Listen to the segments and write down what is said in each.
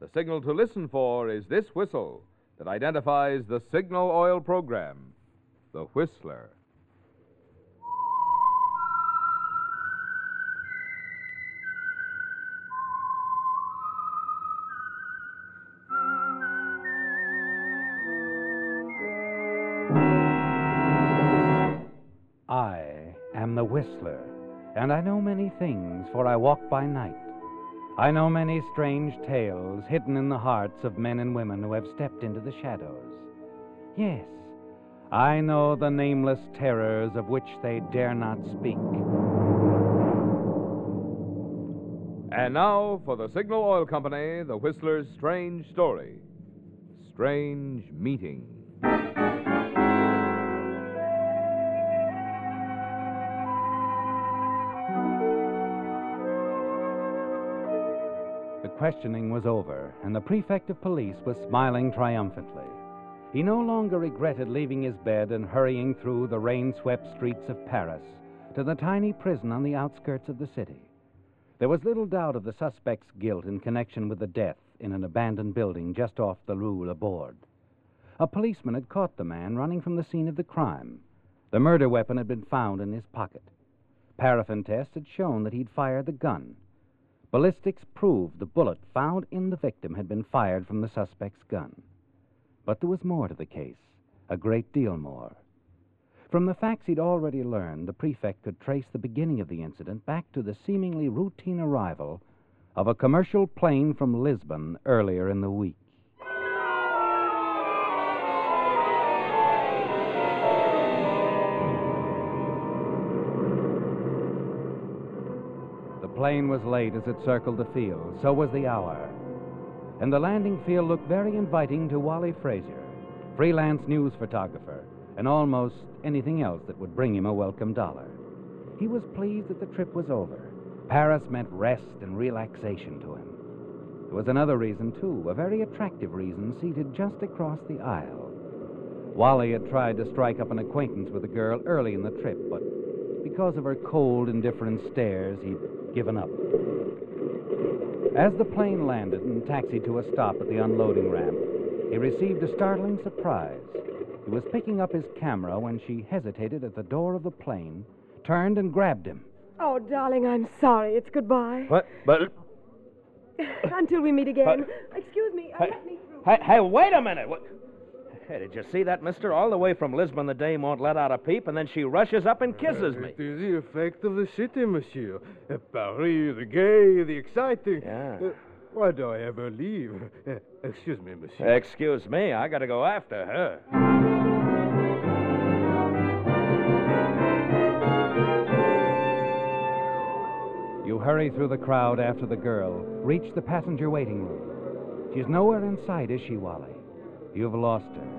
the signal to listen for is this whistle that identifies the Signal Oil program, The Whistler. I am the Whistler, and I know many things, for I walk by night. I know many strange tales hidden in the hearts of men and women who have stepped into the shadows. Yes, I know the nameless terrors of which they dare not speak. And now for the Signal Oil Company, the Whistler's strange story Strange Meeting. Questioning was over, and the prefect of police was smiling triumphantly. He no longer regretted leaving his bed and hurrying through the rain swept streets of Paris to the tiny prison on the outskirts of the city. There was little doubt of the suspect's guilt in connection with the death in an abandoned building just off the Rue Laborde. A policeman had caught the man running from the scene of the crime. The murder weapon had been found in his pocket. Paraffin tests had shown that he'd fired the gun. Ballistics proved the bullet found in the victim had been fired from the suspect's gun. But there was more to the case, a great deal more. From the facts he'd already learned, the prefect could trace the beginning of the incident back to the seemingly routine arrival of a commercial plane from Lisbon earlier in the week. Plane was late as it circled the field, so was the hour. And the landing field looked very inviting to Wally Frazier, freelance news photographer, and almost anything else that would bring him a welcome dollar. He was pleased that the trip was over. Paris meant rest and relaxation to him. There was another reason, too, a very attractive reason, seated just across the aisle. Wally had tried to strike up an acquaintance with the girl early in the trip, but because of her cold, indifferent stares, he'd given up. As the plane landed and taxied to a stop at the unloading ramp, he received a startling surprise. He was picking up his camera when she hesitated at the door of the plane, turned and grabbed him. Oh, darling, I'm sorry. It's goodbye. What? But. Until we meet again. But- Excuse me. uh, Hey, let me through. hey, hey, wait a minute. What? Hey, did you see that, mister? All the way from Lisbon, the dame won't let out a peep, and then she rushes up and kisses me. It is the effect of the city, monsieur. Uh, Paris, the gay, the exciting. Yeah. Uh, why do I ever leave? Uh, excuse me, monsieur. Excuse me, I gotta go after her. You hurry through the crowd after the girl, reach the passenger waiting room. She's nowhere in sight, is she, Wally? You've lost her.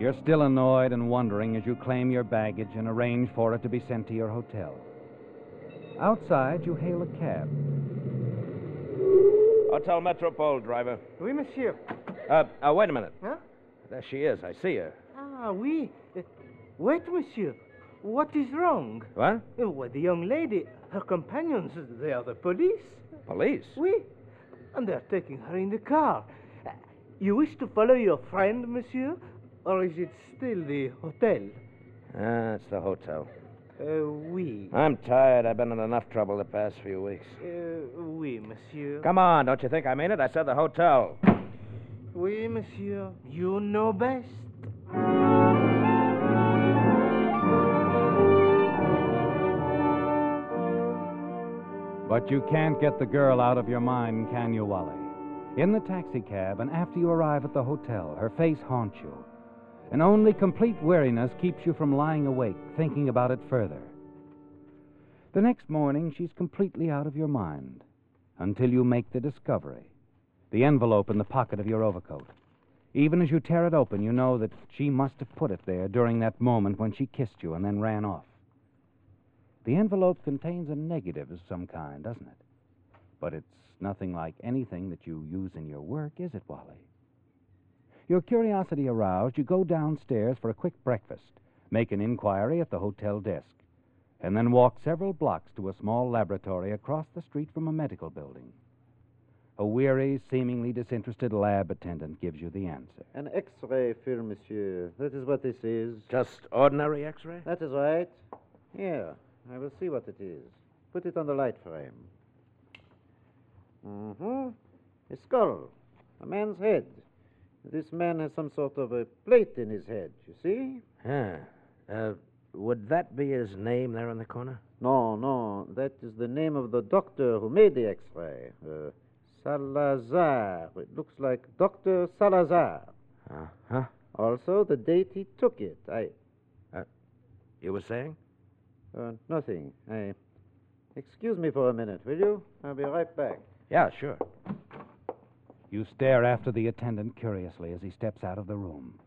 You're still annoyed and wondering as you claim your baggage and arrange for it to be sent to your hotel. Outside, you hail a cab. Hotel Metropole, driver. Oui, monsieur. Uh, uh, wait a minute. Huh? There she is. I see her. Ah, oui. Uh, wait, monsieur. What is wrong? What? Uh, why, the young lady, her companions, they are the police. Police? Oui. And they're taking her in the car. Uh, you wish to follow your friend, monsieur? or is it still the hotel? Ah, it's the hotel. Uh, oui. I'm tired. I've been in enough trouble the past few weeks. Uh, oui, monsieur. Come on, don't you think I mean it? I said the hotel. Oui, monsieur. You know best. But you can't get the girl out of your mind, can you, Wally? In the taxicab, and after you arrive at the hotel, her face haunts you. And only complete weariness keeps you from lying awake, thinking about it further. The next morning, she's completely out of your mind until you make the discovery the envelope in the pocket of your overcoat. Even as you tear it open, you know that she must have put it there during that moment when she kissed you and then ran off. The envelope contains a negative of some kind, doesn't it? But it's nothing like anything that you use in your work, is it, Wally? Your curiosity aroused, you go downstairs for a quick breakfast, make an inquiry at the hotel desk, and then walk several blocks to a small laboratory across the street from a medical building. A weary, seemingly disinterested lab attendant gives you the answer. An X-ray film, monsieur. That is what this is. Just ordinary x ray? That is right. Here, I will see what it is. Put it on the light frame. Mm-hmm. A skull. A man's head. This man has some sort of a plate in his head, you see? Yeah. Uh, would that be his name there in the corner? No, no. That is the name of the doctor who made the X-ray. Uh, Salazar. It looks like Dr. Salazar. Uh huh. Also, the date he took it. I. You were saying? Uh, nothing. I. Excuse me for a minute, will you? I'll be right back. Yeah, sure. You stare after the attendant curiously as he steps out of the room.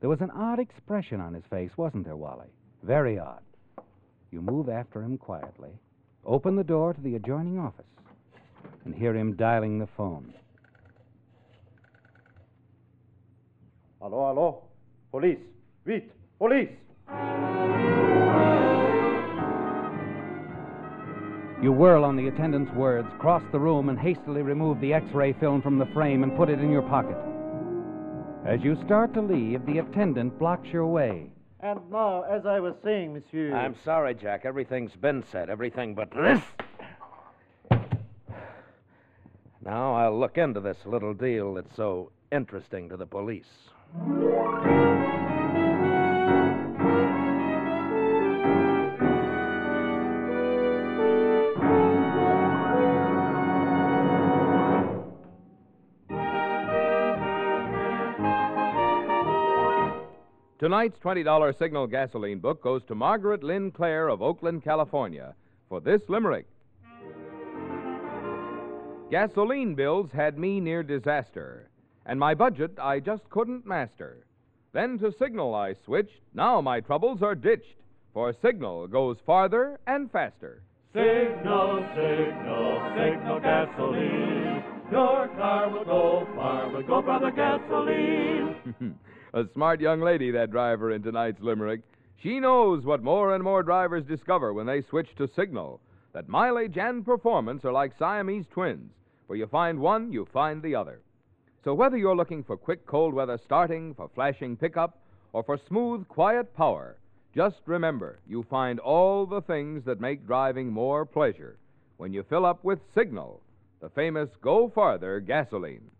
There was an odd expression on his face, wasn't there, Wally? Very odd. You move after him quietly, open the door to the adjoining office, and hear him dialing the phone. Hello, hello. Police. Vite. Police. You whirl on the attendant's words, cross the room, and hastily remove the x ray film from the frame and put it in your pocket. As you start to leave, the attendant blocks your way. And now, as I was saying, monsieur. I'm sorry, Jack. Everything's been said. Everything but this. Now I'll look into this little deal that's so interesting to the police. Tonight's $20 Signal gasoline book goes to Margaret Lynn Clare of Oakland, California, for this limerick. Gasoline bills had me near disaster, and my budget I just couldn't master. Then to Signal I switched. Now my troubles are ditched, for Signal goes farther and faster. Signal, signal, signal gasoline. Your car will go far, will go for the gasoline. A smart young lady, that driver in tonight's limerick. She knows what more and more drivers discover when they switch to Signal that mileage and performance are like Siamese twins. Where you find one, you find the other. So whether you're looking for quick cold weather starting, for flashing pickup, or for smooth, quiet power, just remember you find all the things that make driving more pleasure when you fill up with Signal, the famous Go Farther gasoline.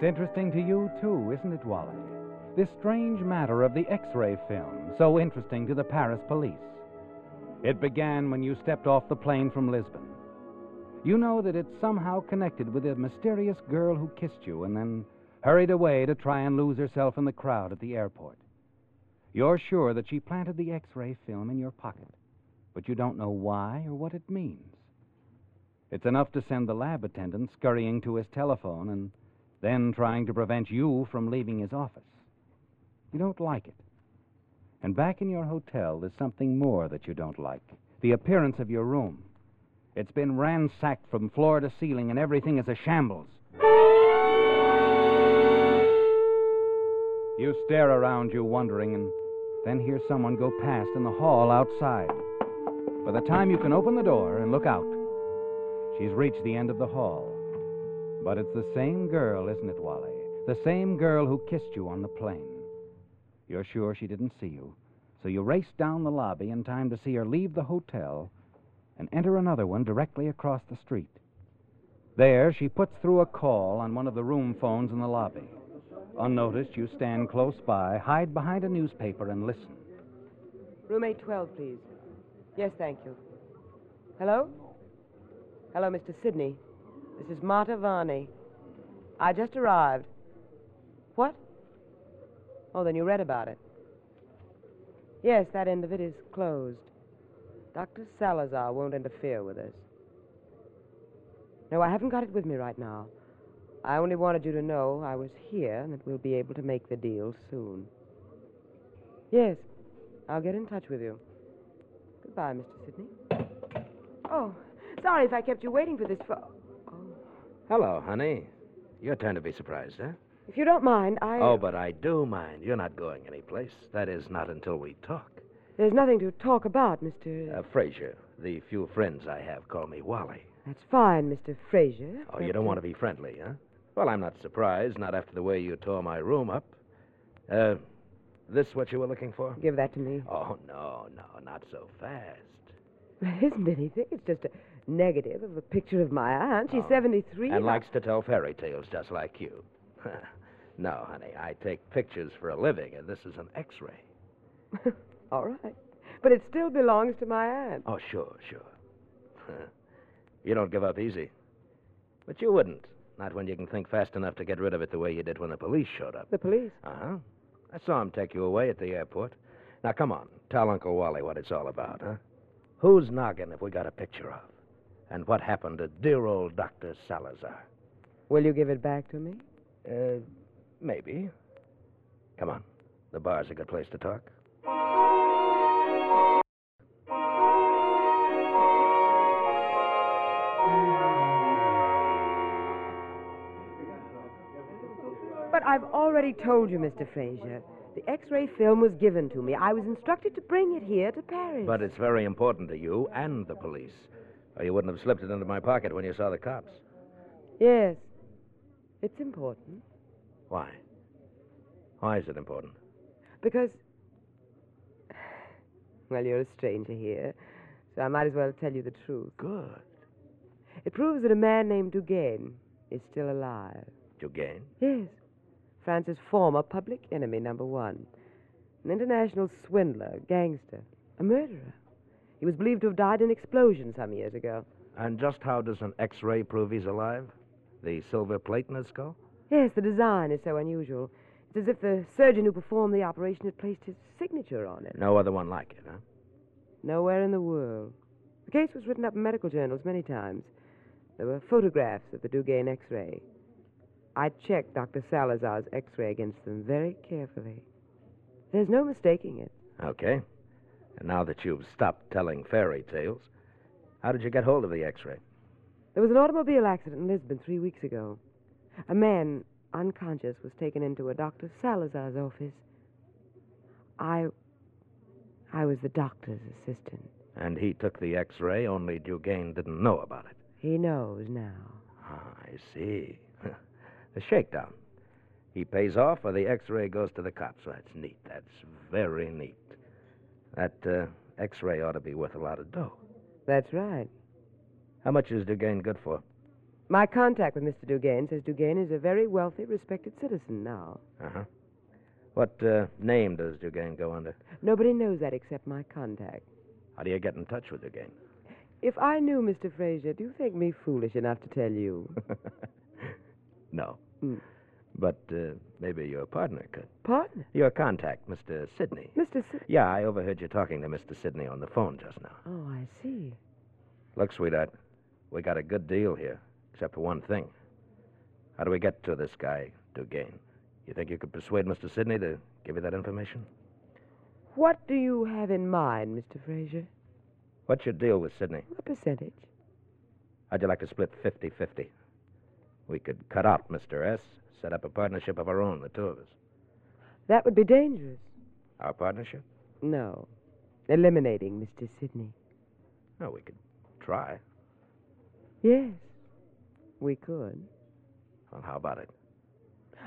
It's interesting to you, too, isn't it, Wally? This strange matter of the X ray film, so interesting to the Paris police. It began when you stepped off the plane from Lisbon. You know that it's somehow connected with a mysterious girl who kissed you and then hurried away to try and lose herself in the crowd at the airport. You're sure that she planted the X ray film in your pocket, but you don't know why or what it means. It's enough to send the lab attendant scurrying to his telephone and then trying to prevent you from leaving his office. You don't like it. And back in your hotel, there's something more that you don't like the appearance of your room. It's been ransacked from floor to ceiling, and everything is a shambles. You stare around you, wondering, and then hear someone go past in the hall outside. By the time you can open the door and look out, she's reached the end of the hall. But it's the same girl, isn't it, Wally? The same girl who kissed you on the plane. You're sure she didn't see you, so you race down the lobby in time to see her leave the hotel and enter another one directly across the street. There, she puts through a call on one of the room phones in the lobby. Unnoticed, you stand close by, hide behind a newspaper, and listen. Room 812, please. Yes, thank you. Hello? Hello, Mr. Sidney. This is Marta Varney. I just arrived. What? Oh, then you read about it. Yes, that end of it is closed. Dr. Salazar won't interfere with us. No, I haven't got it with me right now. I only wanted you to know I was here and that we'll be able to make the deal soon. Yes, I'll get in touch with you. Goodbye, Mr. Sidney. Oh, sorry if I kept you waiting for this. For... Hello, honey. Your turn to be surprised, huh? If you don't mind, I. Oh, but I do mind. You're not going anyplace. That is, not until we talk. There's nothing to talk about, Mr. Uh, Frazier, the few friends I have call me Wally. That's fine, Mr. Frazier. Oh, you don't want to be friendly, huh? Well, I'm not surprised, not after the way you tore my room up. Uh, this what you were looking for? Give that to me. Oh, no, no, not so fast. There isn't anything. It's just a negative of a picture of my aunt. She's Oh. 73. And likes to tell fairy tales just like you. no, honey, I take pictures for a living, and this is an x ray. All right. But it still belongs to my aunt. Oh, sure, sure. you don't give up easy. But you wouldn't. Not when you can think fast enough to get rid of it the way you did when the police showed up. The police. Uh huh. I saw him take you away at the airport. Now, come on. Tell Uncle Wally what it's all about, huh? Who's noggin if we got a picture of? And what happened to dear old Dr. Salazar? Will you give it back to me? Uh, maybe. Come on. The bar's a good place to talk. But I've already told you, Mr. Frazier. The X ray film was given to me. I was instructed to bring it here to Paris. But it's very important to you and the police. Or you wouldn't have slipped it into my pocket when you saw the cops. Yes. It's important. Why? Why is it important? Because. Well, you're a stranger here, so I might as well tell you the truth. Good. It proves that a man named Dugain is still alive. Dugain? Yes. France's former public enemy, number one. An international swindler, gangster, a murderer. He was believed to have died in an explosion some years ago. And just how does an x ray prove he's alive? The silver plate in his skull? Yes, the design is so unusual. It's as if the surgeon who performed the operation had placed his signature on it. No other one like it, huh? Nowhere in the world. The case was written up in medical journals many times. There were photographs of the Dugain X ray. I checked Dr. Salazar's X ray against them very carefully. There's no mistaking it. Okay. And now that you've stopped telling fairy tales, how did you get hold of the x ray? There was an automobile accident in Lisbon three weeks ago. A man, unconscious, was taken into a Dr. Salazar's office. I. I was the doctor's assistant. And he took the x ray, only Dugain didn't know about it. He knows now. Ah, I see. the shakedown. He pays off, or the x ray goes to the cops. That's neat. That's very neat. That uh, x ray ought to be worth a lot of dough. That's right. How much is Dugain good for? My contact with Mr. Dugain says Dugain is a very wealthy, respected citizen now. Uh huh. What uh, name does Dugain go under? Nobody knows that except my contact. How do you get in touch with Dugain? If I knew Mr. Fraser, do you think me foolish enough to tell you? no. Hmm. But uh, maybe your partner could. Partner? Your contact, Mr. Sidney. Mr. Si- Yeah, I overheard you talking to Mr. Sidney on the phone just now. oh, I see. Look, sweetheart, we got a good deal here, except for one thing. How do we get to this guy, Dugain? You think you could persuade Mr. Sidney to give you that information? What do you have in mind, Mr. Fraser? What's your deal with Sidney? A percentage. How'd you like to split 50 50? We could cut out Mr. S, set up a partnership of our own, the two of us. That would be dangerous. Our partnership? No. Eliminating Mr. Sidney. No, we could try. Yes, we could. Well, how about it?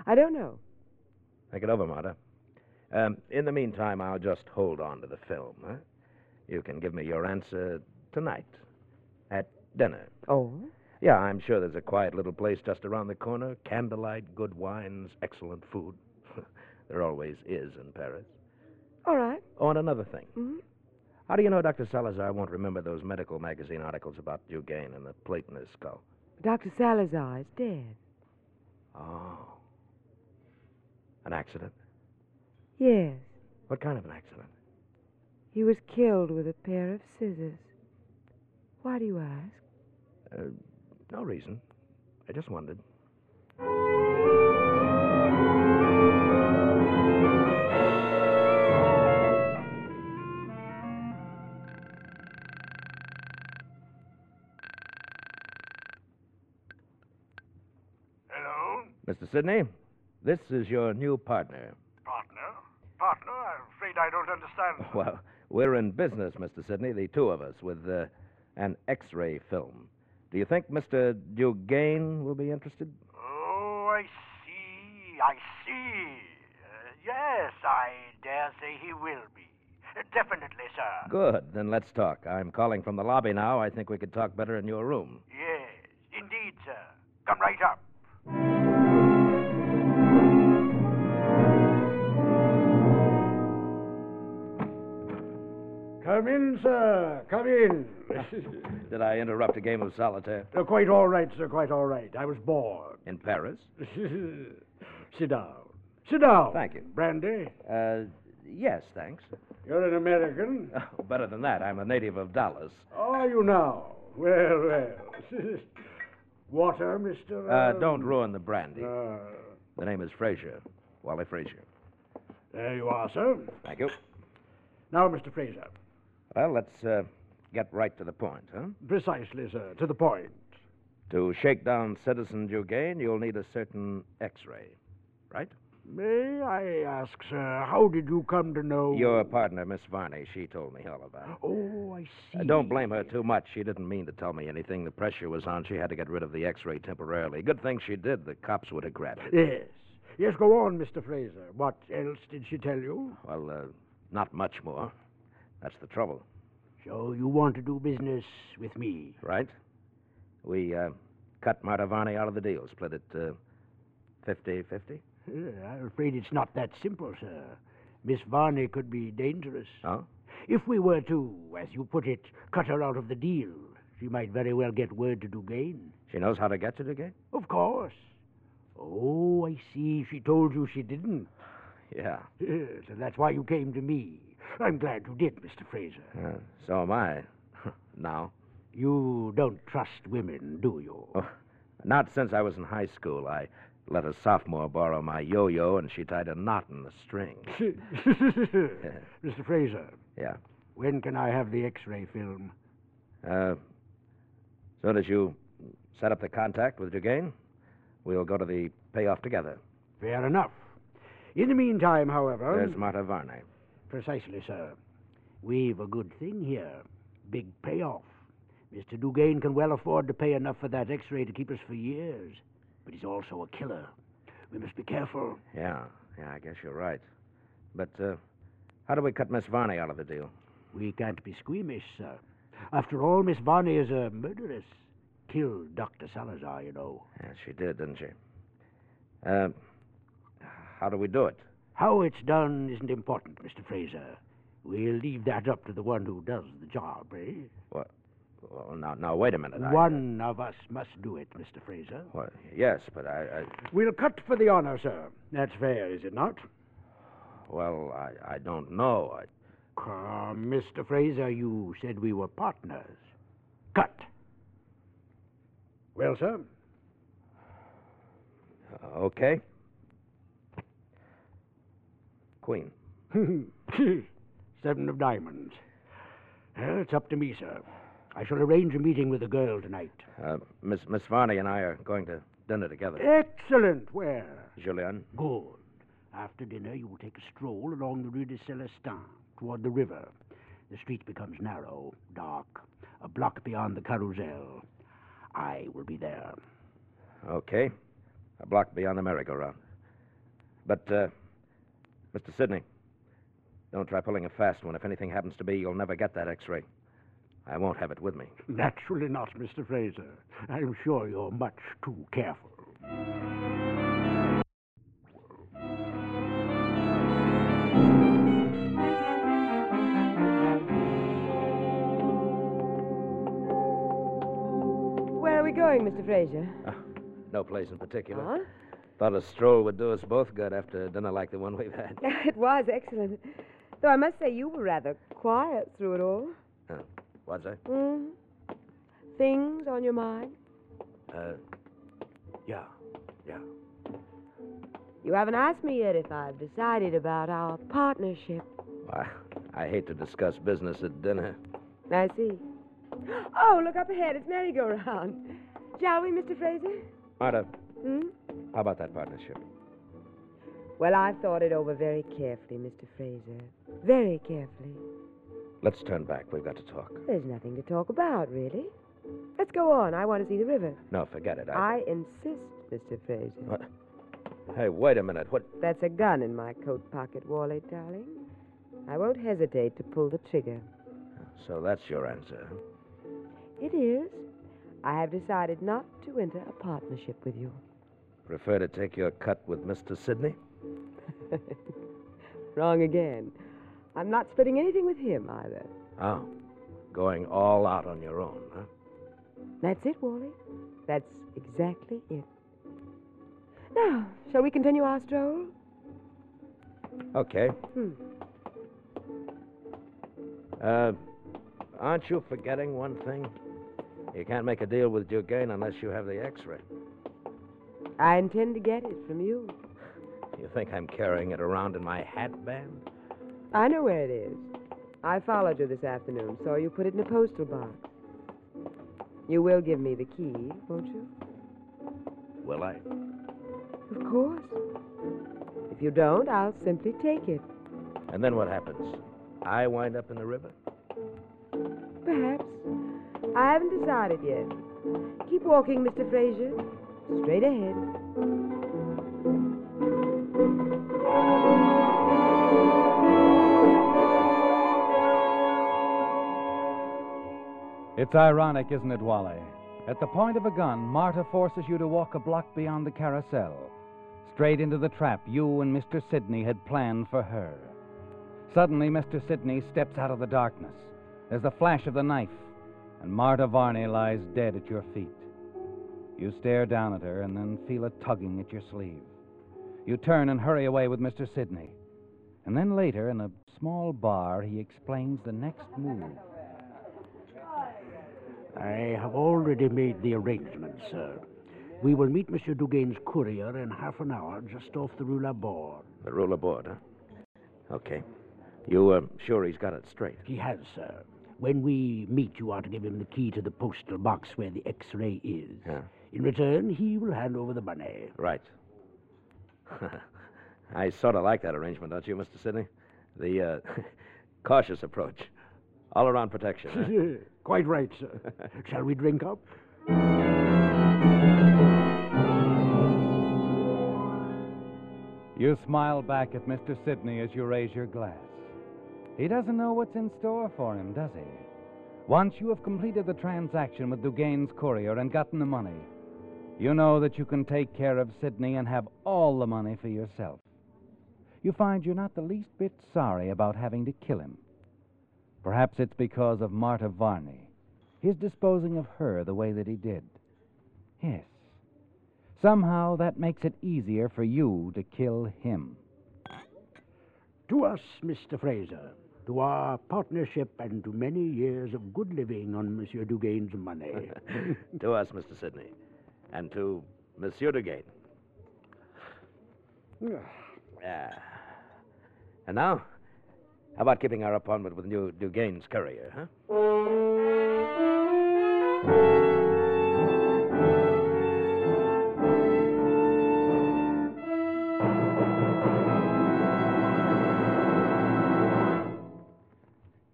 I don't know. Think it over, Marta. Um, in the meantime, I'll just hold on to the film. Huh? You can give me your answer tonight at dinner. Oh? Yeah, I'm sure there's a quiet little place just around the corner. Candlelight, good wines, excellent food. there always is in Paris. All right. Oh, and another thing. Mhm. How do you know Dr. Salazar won't remember those medical magazine articles about Dugain and the plate in his skull? Dr. Salazar is dead. Oh. An accident? Yes. What kind of an accident? He was killed with a pair of scissors. Why do you ask? Uh, no reason. I just wondered. Hello? Mr. Sidney, this is your new partner. Partner? Partner? I'm afraid I don't understand. Well, we're in business, Mr. Sidney, the two of us, with uh, an X ray film. Do you think Mr. Dugain will be interested? Oh, I see. I see. Uh, yes, I dare say he will be. Uh, definitely, sir. Good. Then let's talk. I'm calling from the lobby now. I think we could talk better in your room. Yes, indeed, sir. Come right up. Come in, sir. Come in. Did I interrupt a game of solitaire? Uh, quite all right, sir. Quite all right. I was bored. In Paris? Sit down. Sit down. Thank you. Brandy? Uh, yes, thanks. You're an American? Oh, better than that. I'm a native of Dallas. Are you now? Well, well. Water, Mr. Uh, don't ruin the brandy. Uh, The name is Fraser. Wally Fraser. there you are, sir. Thank you. Now, Mr. Fraser. Well, let's uh, get right to the point, huh? Precisely, sir. To the point. To shake down Citizen Dugain, you'll need a certain X-ray, right? May I ask, sir, how did you come to know? Your partner, Miss Varney, she told me all about it. Oh, I see. Uh, don't blame her too much. She didn't mean to tell me anything. The pressure was on. She had to get rid of the X-ray temporarily. Good thing she did. The cops would have grabbed it. Yes. Yes, go on, Mr. Fraser. What else did she tell you? Well, uh, not much more. That's the trouble, So you want to do business with me? right? We uh, cut Marta Varney out of the deal, split it uh, 50-50. Uh, I'm afraid it's not that simple, sir. Miss Varney could be dangerous. Oh? If we were to, as you put it, cut her out of the deal, she might very well get word to Dugain. She knows how to get to Dugain? Of course. Oh, I see. She told you she didn't. Yeah. Yes, and that's why you came to me. I'm glad you did, Mr. Fraser. Uh, so am I. now. You don't trust women, do you? Oh, not since I was in high school. I let a sophomore borrow my yo-yo, and she tied a knot in the string. Mr. Fraser, Yeah. when can I have the X-ray film? Uh, soon as you set up the contact with Dugain, we'll go to the payoff together. Fair enough. In the meantime, however. There's Marta Varney. Precisely, sir. We've a good thing here. Big payoff. Mr. Dugain can well afford to pay enough for that x ray to keep us for years. But he's also a killer. We must be careful. Yeah, yeah, I guess you're right. But uh, how do we cut Miss Varney out of the deal? We can't be squeamish, sir. After all, Miss Varney is a murderess. Killed Dr. Salazar, you know. Yeah, she did, didn't she? Uh, how do we do it? How it's done isn't important, Mr. Fraser. We'll leave that up to the one who does the job, eh? What? Well, now, now, wait a minute. I- One of us must do it, Mr. Fraser. Well, yes, but I, I. We'll cut for the honor, sir. That's fair, is it not? Well, I, I don't know. I, Come, Mr. Fraser, you said we were partners. Cut. Well, sir? uh, okay. Queen. Seven of diamonds. Well, it's up to me, sir. I shall arrange a meeting with the girl tonight. Uh, Miss Miss Varney and I are going to dinner together. Excellent. Where? Julian. Good. After dinner, you will take a stroll along the Rue de Celestin toward the river. The street becomes narrow, dark, a block beyond the carousel. I will be there. Okay. A block beyond the merry-go-round. But, uh, Mr. Sidney, Don't try pulling a fast one. If anything happens to me, you'll never get that x ray. I won't have it with me. Naturally not, Mr. Fraser. I'm sure you're much too careful. Where are we going, Mr. Fraser? Uh, no place in particular. Huh? Thought a stroll would do us both good after dinner like the one we've had. it was excellent. Though I must say you were rather quiet through it all. Was I? hmm Things on your mind? Uh, yeah, yeah. You haven't asked me yet if I've decided about our partnership. I, I hate to discuss business at dinner. I see. Oh, look up ahead. It's merry-go-round. Shall we, Mr. Fraser? Marta, Hmm? How about that partnership? Well, I've thought it over very carefully, Mr. Fraser. Very carefully. Let's turn back. We've got to talk. There's nothing to talk about, really. Let's go on. I want to see the river. No, forget it. I insist, Mr. Fraser. What? Hey, wait a minute. What? That's a gun in my coat pocket, Wally, darling. I won't hesitate to pull the trigger. So that's your answer. It is. I have decided not to enter a partnership with you. Prefer to take your cut with Mr. Sidney? Wrong again. I'm not splitting anything with him either. Oh, going all out on your own, huh? That's it, Wally. That's exactly it. Now, shall we continue our stroll? Okay. Hmm. Uh, aren't you forgetting one thing? You can't make a deal with Dugain unless you have the X-ray. I intend to get it from you. You think I'm carrying it around in my hat band? I know where it is. I followed you this afternoon, saw you put it in a postal box. You will give me the key, won't you? Will I? Of course. If you don't, I'll simply take it. And then what happens? I wind up in the river? Perhaps. I haven't decided yet. Keep walking, Mr. Fraser. Straight ahead. It's ironic, isn't it, Wally? At the point of a gun, Marta forces you to walk a block beyond the carousel, straight into the trap you and Mr. Sidney had planned for her. Suddenly, Mr. Sidney steps out of the darkness. There's the flash of the knife, and Marta Varney lies dead at your feet. You stare down at her and then feel a tugging at your sleeve. You turn and hurry away with Mr. Sidney. And then later, in a small bar, he explains the next move. I have already made the arrangements, sir. We will meet Monsieur Dugain's courier in half an hour just off the Rue Laborde. The Rue Laborde, huh? Okay. You uh, sure he's got it straight? He has, sir. When we meet, you are to give him the key to the postal box where the x ray is. Yeah. In return, he will hand over the money. Right. I sort of like that arrangement, don't you, Mr. Sidney? The uh, cautious approach. All around protection. huh? Quite right, sir. Shall we drink up? You smile back at Mr. Sidney as you raise your glass. He doesn't know what's in store for him, does he? Once you have completed the transaction with Dugain's courier and gotten the money, you know that you can take care of Sidney and have all the money for yourself. You find you're not the least bit sorry about having to kill him. Perhaps it's because of Marta Varney, his disposing of her the way that he did. Yes. Somehow that makes it easier for you to kill him. To us, Mr. Fraser, to our partnership, and to many years of good living on Monsieur Dugain's money. to us, Mr. Sidney. And to Monsieur Dugain. Yeah. And now, how about keeping our appointment with new Dugain's courier, huh?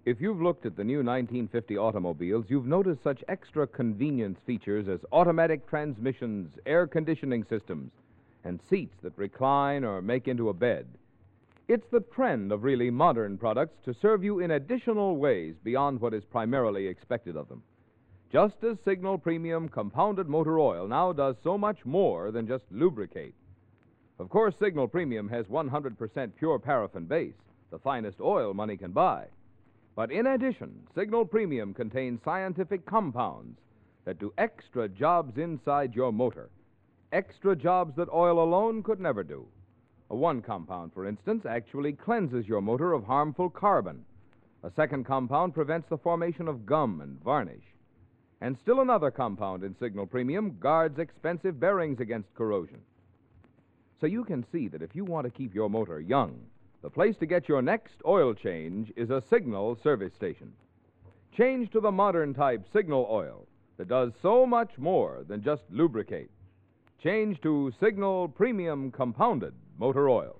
If you've looked at the new 1950 automobiles, you've noticed such extra convenience features as automatic transmissions, air conditioning systems, and seats that recline or make into a bed. It's the trend of really modern products to serve you in additional ways beyond what is primarily expected of them. Just as Signal Premium Compounded Motor Oil now does so much more than just lubricate. Of course, Signal Premium has 100% pure paraffin base, the finest oil money can buy. But in addition, Signal Premium contains scientific compounds that do extra jobs inside your motor, extra jobs that oil alone could never do. One compound, for instance, actually cleanses your motor of harmful carbon. A second compound prevents the formation of gum and varnish. And still another compound in Signal Premium guards expensive bearings against corrosion. So you can see that if you want to keep your motor young, the place to get your next oil change is a Signal service station. Change to the modern type Signal oil that does so much more than just lubricate. Change to Signal Premium Compounded Motor Oil.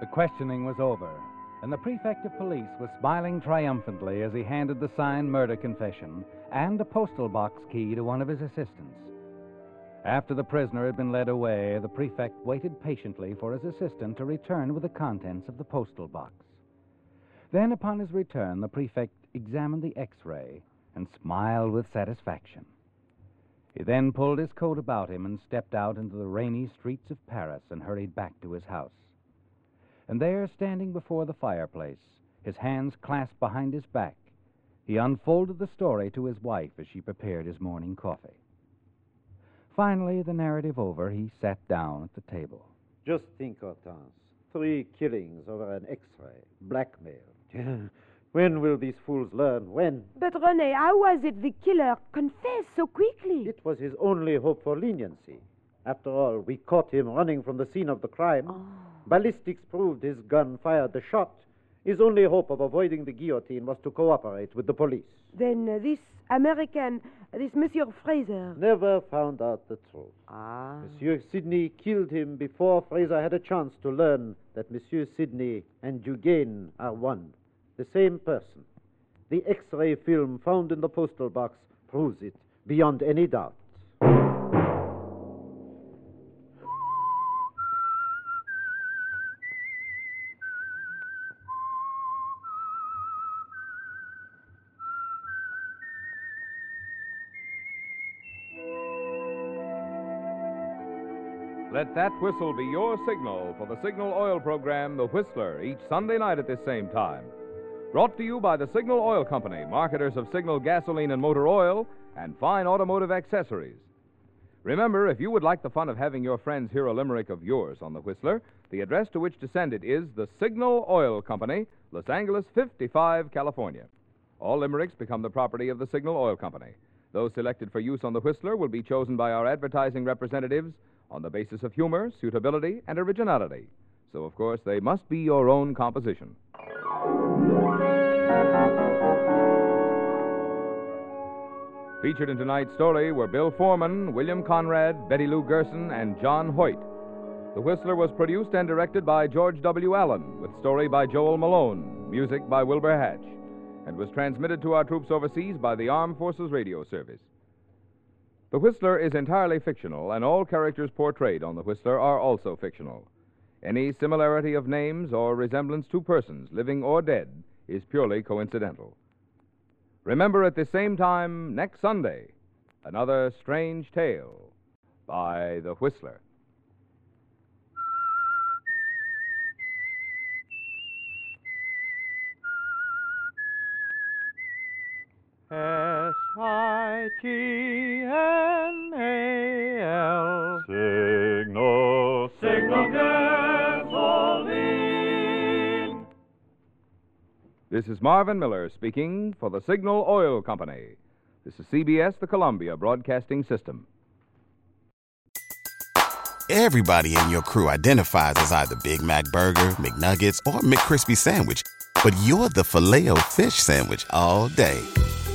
The questioning was over, and the prefect of police was smiling triumphantly as he handed the signed murder confession and a postal box key to one of his assistants. After the prisoner had been led away, the prefect waited patiently for his assistant to return with the contents of the postal box. Then, upon his return, the prefect examined the x ray and smiled with satisfaction. He then pulled his coat about him and stepped out into the rainy streets of Paris and hurried back to his house. And there, standing before the fireplace, his hands clasped behind his back, he unfolded the story to his wife as she prepared his morning coffee. Finally, the narrative over, he sat down at the table. Just think, Hortense. Three killings over an x ray. Blackmail. when will these fools learn? When? But, Rene, how was it the killer confessed so quickly? It was his only hope for leniency. After all, we caught him running from the scene of the crime. Oh. Ballistics proved his gun fired the shot. His only hope of avoiding the guillotine was to cooperate with the police. Then uh, this American, this Monsieur Fraser. Never found out the truth. Ah. Monsieur Sidney killed him before Fraser had a chance to learn that Monsieur Sidney and Dugain are one, the same person. The X ray film found in the postal box proves it beyond any doubt. Let that whistle be your signal for the Signal Oil program, The Whistler, each Sunday night at this same time. Brought to you by the Signal Oil Company, marketers of Signal gasoline and motor oil and fine automotive accessories. Remember, if you would like the fun of having your friends hear a limerick of yours on The Whistler, the address to which to send it is the Signal Oil Company, Los Angeles 55, California. All limericks become the property of the Signal Oil Company. Those selected for use on The Whistler will be chosen by our advertising representatives on the basis of humor, suitability, and originality. So, of course, they must be your own composition. Featured in tonight's story were Bill Foreman, William Conrad, Betty Lou Gerson, and John Hoyt. The Whistler was produced and directed by George W. Allen, with story by Joel Malone, music by Wilbur Hatch, and was transmitted to our troops overseas by the Armed Forces Radio Service. The Whistler is entirely fictional, and all characters portrayed on The Whistler are also fictional. Any similarity of names or resemblance to persons, living or dead, is purely coincidental. Remember at the same time next Sunday, another strange tale by The Whistler. S I G N A L. Signal, signal gasoline. This is Marvin Miller speaking for the Signal Oil Company. This is CBS, the Columbia Broadcasting System. Everybody in your crew identifies as either Big Mac Burger, McNuggets, or McCrispy Sandwich. But you're the Filet-O-Fish Sandwich all day.